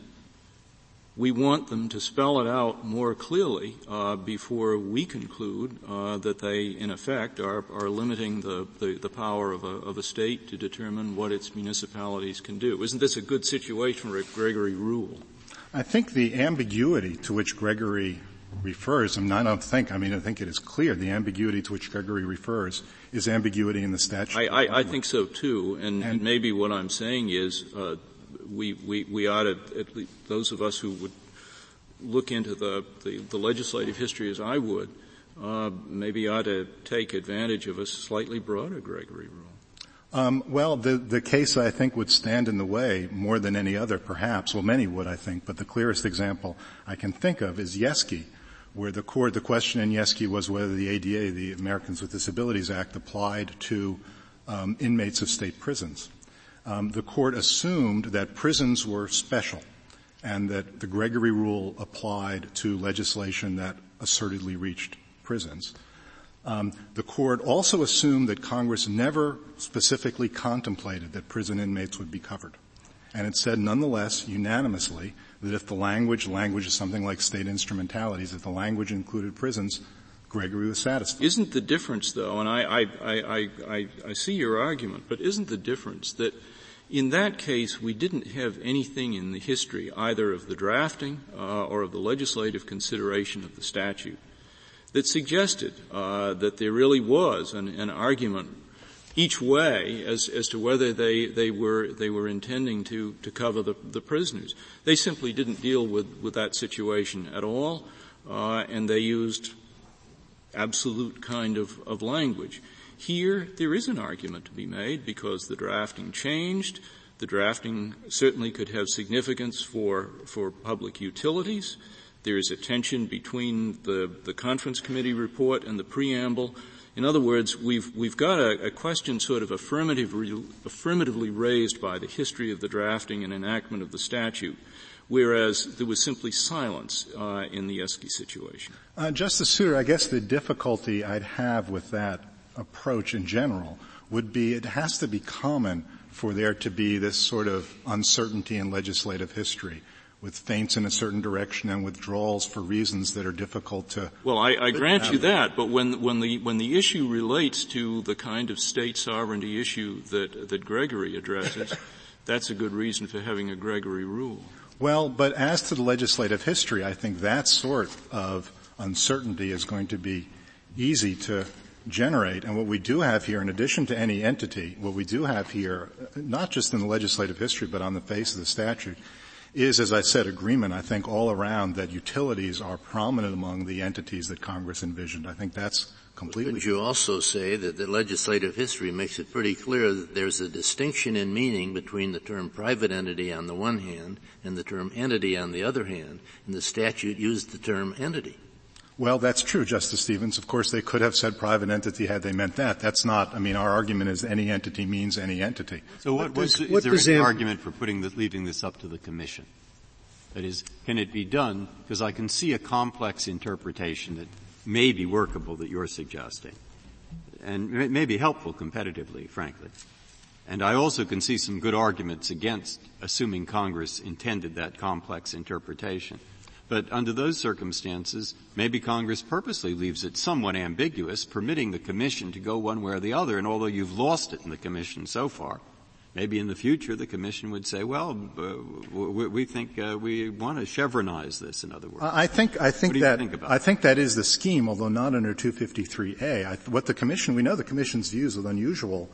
we want them to spell it out more clearly uh, before we conclude uh, that they, in effect, are, are limiting the, the, the power of a, of a, state to determine what its municipalities can do. Isn't this a good situation for a Gregory rule? I think the ambiguity to which Gregory refers, and I don't think, I mean, I think it is clear, the ambiguity to which Gregory refers is ambiguity in the statute. I, I, I think so too, and, and, maybe what I'm saying is uh, we, we, we ought to, at least those of us who would look into the, the, the legislative history as I would, uh, maybe ought to take advantage of a slightly broader Gregory rule. Um, well, the, the case I think would stand in the way more than any other, perhaps. Well, many would, I think, but the clearest example I can think of is Yeskey, where the court, the question in Yeskey was whether the ADA, the Americans with Disabilities Act, applied to um, inmates of state prisons um, the court assumed that prisons were special and that the Gregory rule applied to legislation that assertedly reached prisons. Um, the court also assumed that Congress never specifically contemplated that prison inmates would be covered. And it said nonetheless, unanimously, that if the language, language is something like state instrumentalities, if the language included prisons, Gregory was satisfied. Isn't the difference though, and I, I, I, I, I see your argument, but isn't the difference that in that case, we didn't have anything in the history either of the drafting uh, or of the legislative consideration of the statute that suggested uh, that there really was an, an, argument each way as, as to whether they, they were they were intending to, to cover the, the prisoners. They simply didn't deal with, with that situation at all, uh, and they used absolute kind of, of language. Here, there is an argument to be made because the drafting changed. The drafting certainly could have significance for, for public utilities. There is a tension between the, the conference committee report and the preamble. In other words, we've, we've got a, a question sort of affirmatively, affirmatively raised by the history of the drafting and enactment of the statute whereas there was simply silence uh, in the Yeskey situation. Uh, Justice Souter, I guess the difficulty I'd have with that approach in general would be it has to be common for there to be this sort of uncertainty in legislative history with feints in a certain direction and withdrawals for reasons that are difficult to. Well, I, I grant you that, but when when the when the issue relates to the kind of state sovereignty issue that that Gregory addresses, that's a good reason for having a Gregory rule. Well, but as to the legislative history, I think that sort of uncertainty is going to be easy to generate. And what we do have here, in addition to any entity, what we do have here, not just in the legislative history, but on the face of the statute, is, as I said, agreement, I think, all around that utilities are prominent among the entities that Congress envisioned. I think that's completely. Would you also say that the legislative history makes it pretty clear that there's a distinction in meaning between the term private entity on the one hand and the term entity on the other hand, and the statute used the term entity? Well, that's true, Justice Stevens. Of course, they could have said private entity had they meant that. That's not, I mean, our argument is any entity means any entity. So what, was, is there any argument for putting the, leaving this up to the Commission? That is, can it be done? Because I can see a complex interpretation that may be workable that you're suggesting. And it may be helpful competitively, frankly. And I also can see some good arguments against assuming Congress intended that complex interpretation. But under those circumstances, maybe Congress purposely leaves it somewhat ambiguous, permitting the Commission to go one way or the other, and although you've lost it in the Commission so far, maybe in the future the Commission would say, well, uh, we, we, think uh, we want to chevronize this, in other words. I think, I think that, think I think that is the scheme, although not under 253A. I, what the Commission, we know the Commission's views with unusual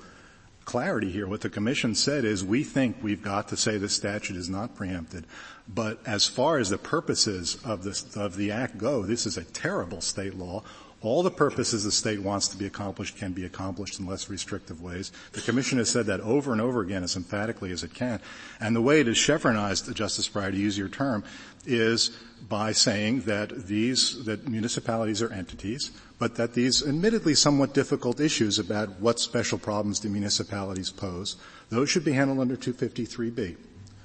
clarity here. What the Commission said is we think we've got to say the statute is not preempted. But as far as the purposes of, this, of the Act go, this is a terrible state law. All the purposes the state wants to be accomplished can be accomplished in less restrictive ways. The Commission has said that over and over again as emphatically as it can. And the way it is chevronized, the Justice Breyer, to use your term, is by saying that these, that municipalities are entities, but that these admittedly somewhat difficult issues about what special problems do municipalities pose, those should be handled under 253B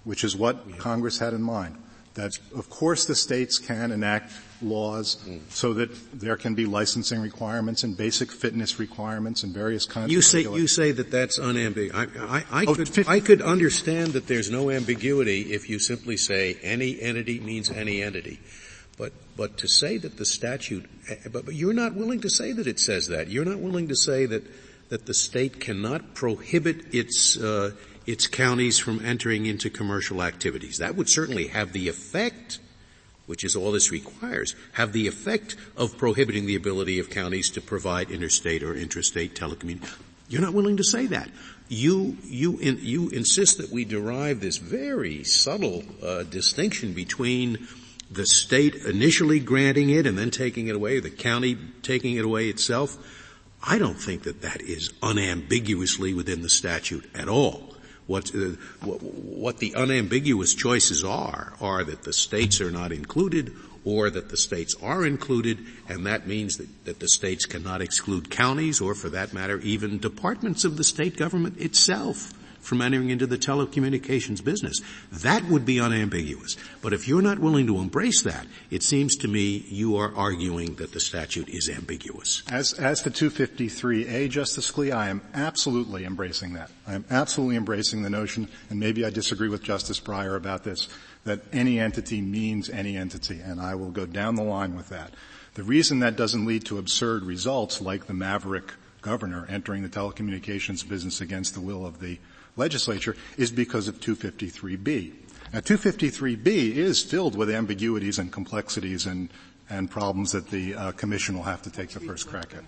which is what Congress had in mind. That of course the states can enact laws mm. so that there can be licensing requirements and basic fitness requirements and various kinds you of say you say that that's unambiguous I, I, I oh, could 50. I could understand that there's no ambiguity if you simply say any entity means any entity but but to say that the statute but, but you're not willing to say that it says that you're not willing to say that that the state cannot prohibit its uh, its counties from entering into commercial activities. That would certainly have the effect, which is all this requires, have the effect of prohibiting the ability of counties to provide interstate or intrastate telecommunications. You're not willing to say that. You, you, in, you insist that we derive this very subtle uh, distinction between the state initially granting it and then taking it away, the county taking it away itself. I don't think that that is unambiguously within the statute at all. What, uh, what the unambiguous choices are, are that the states are not included or that the states are included, and that means that, that, the states cannot exclude counties or for that matter even departments of the state government itself from entering into the telecommunications business. That would be unambiguous. But if you're not willing to embrace that, it seems to me you are arguing that the statute is ambiguous. As, as to 253A, Justice Scalia, I am absolutely embracing that. I am absolutely embracing the notion, and maybe I disagree with Justice Breyer about this, that any entity means any entity, and I will go down the line with that. The reason that doesn't lead to absurd results like the maverick governor entering the telecommunications business against the will of the legislature is because of 253B. Now 253B is filled with ambiguities and complexities and, and problems that the uh, commission will have to take the first crack at.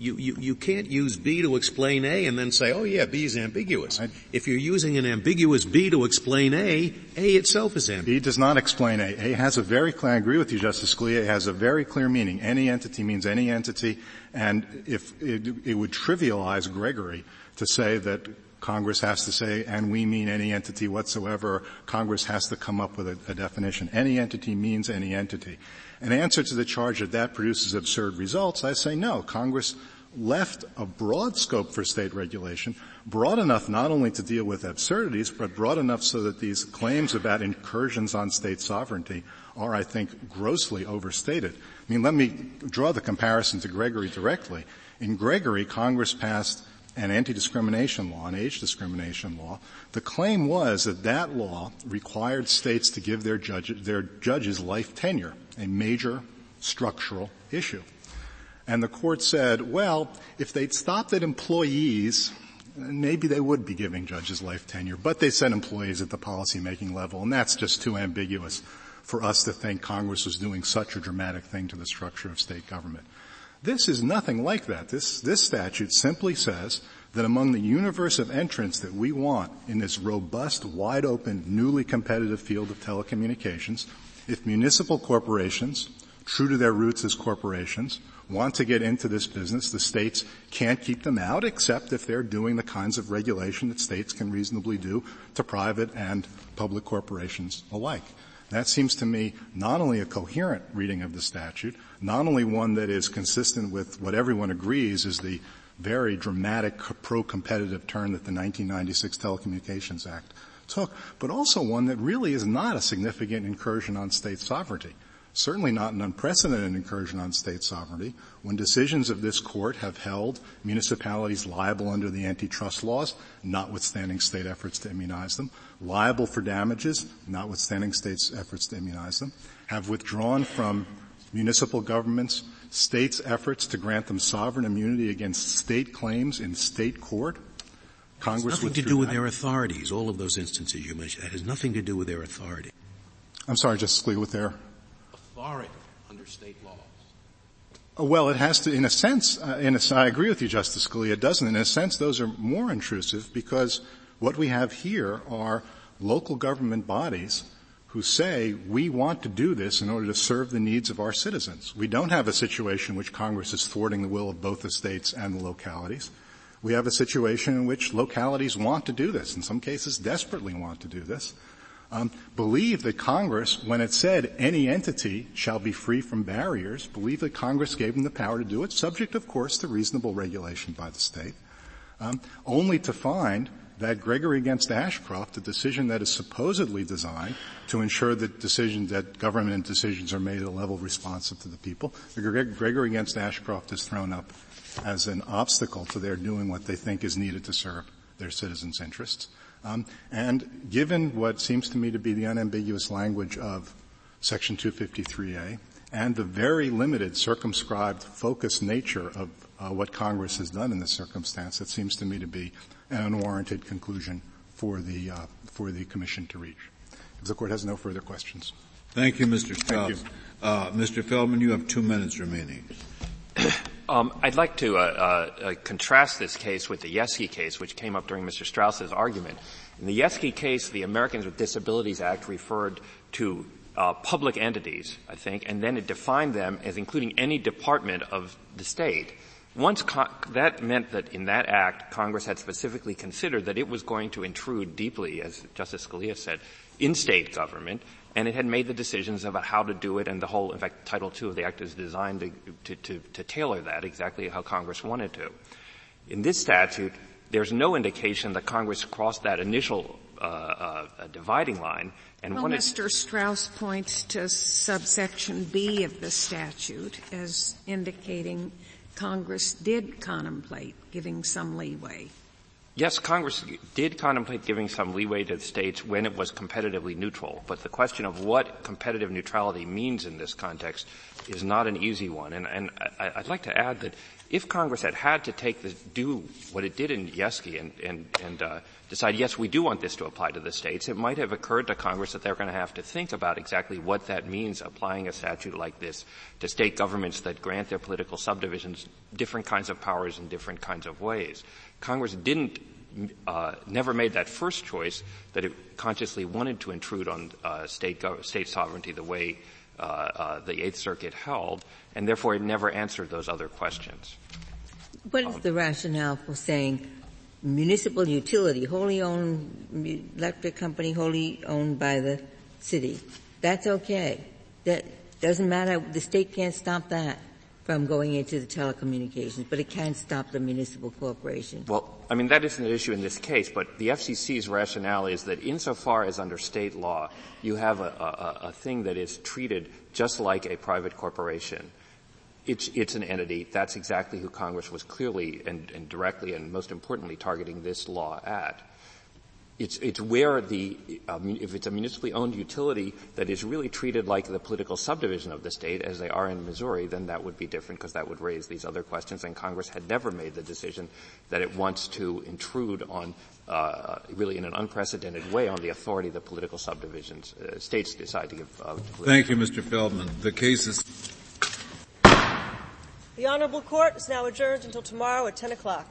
You, you, you can't use B to explain A and then say, oh yeah, B is ambiguous. I, if you're using an ambiguous B to explain A, A itself is ambiguous. B does not explain A. A has a very clear, I agree with you Justice Scalia, it has a very clear meaning. Any entity means any entity, and if it, it would trivialize Gregory to say that Congress has to say, and we mean any entity whatsoever. Congress has to come up with a, a, definition. Any entity means any entity. In answer to the charge that that produces absurd results, I say no. Congress left a broad scope for state regulation, broad enough not only to deal with absurdities, but broad enough so that these claims about incursions on state sovereignty are, I think, grossly overstated. I mean, let me draw the comparison to Gregory directly. In Gregory, Congress passed an anti-discrimination law, an age discrimination law, the claim was that that law required states to give their, judge, their judges life tenure, a major structural issue. And the court said, well, if they'd stopped at employees, maybe they would be giving judges life tenure, but they said employees at the policymaking level, and that's just too ambiguous for us to think Congress was doing such a dramatic thing to the structure of state government. This is nothing like that. This, this statute simply says that among the universe of entrants that we want in this robust, wide open, newly competitive field of telecommunications, if municipal corporations, true to their roots as corporations, want to get into this business, the states can't keep them out except if they're doing the kinds of regulation that states can reasonably do to private and public corporations alike. That seems to me not only a coherent reading of the statute, not only one that is consistent with what everyone agrees is the very dramatic pro-competitive turn that the 1996 Telecommunications Act took, but also one that really is not a significant incursion on state sovereignty. Certainly not an unprecedented incursion on state sovereignty when decisions of this court have held municipalities liable under the antitrust laws, notwithstanding state efforts to immunize them, liable for damages, notwithstanding states' efforts to immunize them, have withdrawn from municipal governments states' efforts to grant them sovereign immunity against state claims in state court. Congress has nothing to do with their authorities. All of those instances you mentioned that has nothing to do with their authority. I'm sorry, Justice Scalia, with their authority under state laws. Uh, well, it has to, in a sense, uh, in a, I agree with you, Justice Scalia. It doesn't. In a sense, those are more intrusive because what we have here are local government bodies who say we want to do this in order to serve the needs of our citizens. We don't have a situation in which Congress is thwarting the will of both the states and the localities. We have a situation in which localities want to do this, in some cases desperately want to do this, um, believe that Congress, when it said any entity shall be free from barriers, believe that Congress gave them the power to do it, subject of course to reasonable regulation by the state, um, only to find that Gregory against Ashcroft, the decision that is supposedly designed to ensure that decisions, that government decisions are made at a level responsive to the people, Gregory against Ashcroft is thrown up as an obstacle to their doing what they think is needed to serve their citizens' interests. Um, and given what seems to me to be the unambiguous language of Section 253A and the very limited, circumscribed, focused nature of uh, what Congress has done in this circumstance, it seems to me to be an unwarranted conclusion for the uh, for the Commission to reach. If the Court has no further questions. Thank you, Mr. Strauss. Uh, Mr. Feldman, you have two minutes remaining. Um, I'd like to uh, uh, uh, contrast this case with the Yeskey case, which came up during Mr. Strauss's argument. In the Yeskey case, the Americans with Disabilities Act referred to uh, public entities, I think, and then it defined them as including any department of the state. Once con- that meant that in that act, Congress had specifically considered that it was going to intrude deeply, as Justice Scalia said, in state government, and it had made the decisions about how to do it and the whole, in fact, Title II of the Act is designed to, to, to, to tailor that exactly how Congress wanted to. In this statute, there's no indication that Congress crossed that initial uh, uh, dividing line and well. Mr. Strauss points to subsection B of the statute as indicating Congress did contemplate giving some leeway. Yes, Congress did contemplate giving some leeway to the states when it was competitively neutral, but the question of what competitive neutrality means in this context is not an easy one. And, and I, would like to add that if Congress had had to take the, do what it did in Yeskey and, and, and uh, decide, yes, we do want this to apply to the states, it might have occurred to Congress that they're going to have to think about exactly what that means applying a statute like this to state governments that grant their political subdivisions different kinds of powers in different kinds of ways. Congress didn't uh, never made that first choice that it consciously wanted to intrude on uh, state state sovereignty the way the Eighth Circuit held, and therefore it never answered those other questions. What is um, the rationale for saying municipal utility, wholly owned electric company, wholly owned by the city? That's okay. That doesn't matter. The state can't stop that from going into the telecommunications, but it can't stop the municipal corporation. Well, I mean, that isn't an issue in this case, but the FCC's rationale is that insofar as under state law, you have a, a, a thing that is treated just like a private corporation. It's, it's an entity. That's exactly who Congress was clearly and, and directly and most importantly targeting this law at it's, it's where the, um, if it's a municipally owned utility that is really treated like the political subdivision of the state as they are in Missouri, then that would be different because that would raise these other questions and Congress had never made the decision that it wants to intrude on, uh, really in an unprecedented way on the authority of the political subdivisions. Uh, states decide to give, uh, Thank you, Mr. Feldman. The case is the Honorable Court is now adjourned until tomorrow at 10 o'clock.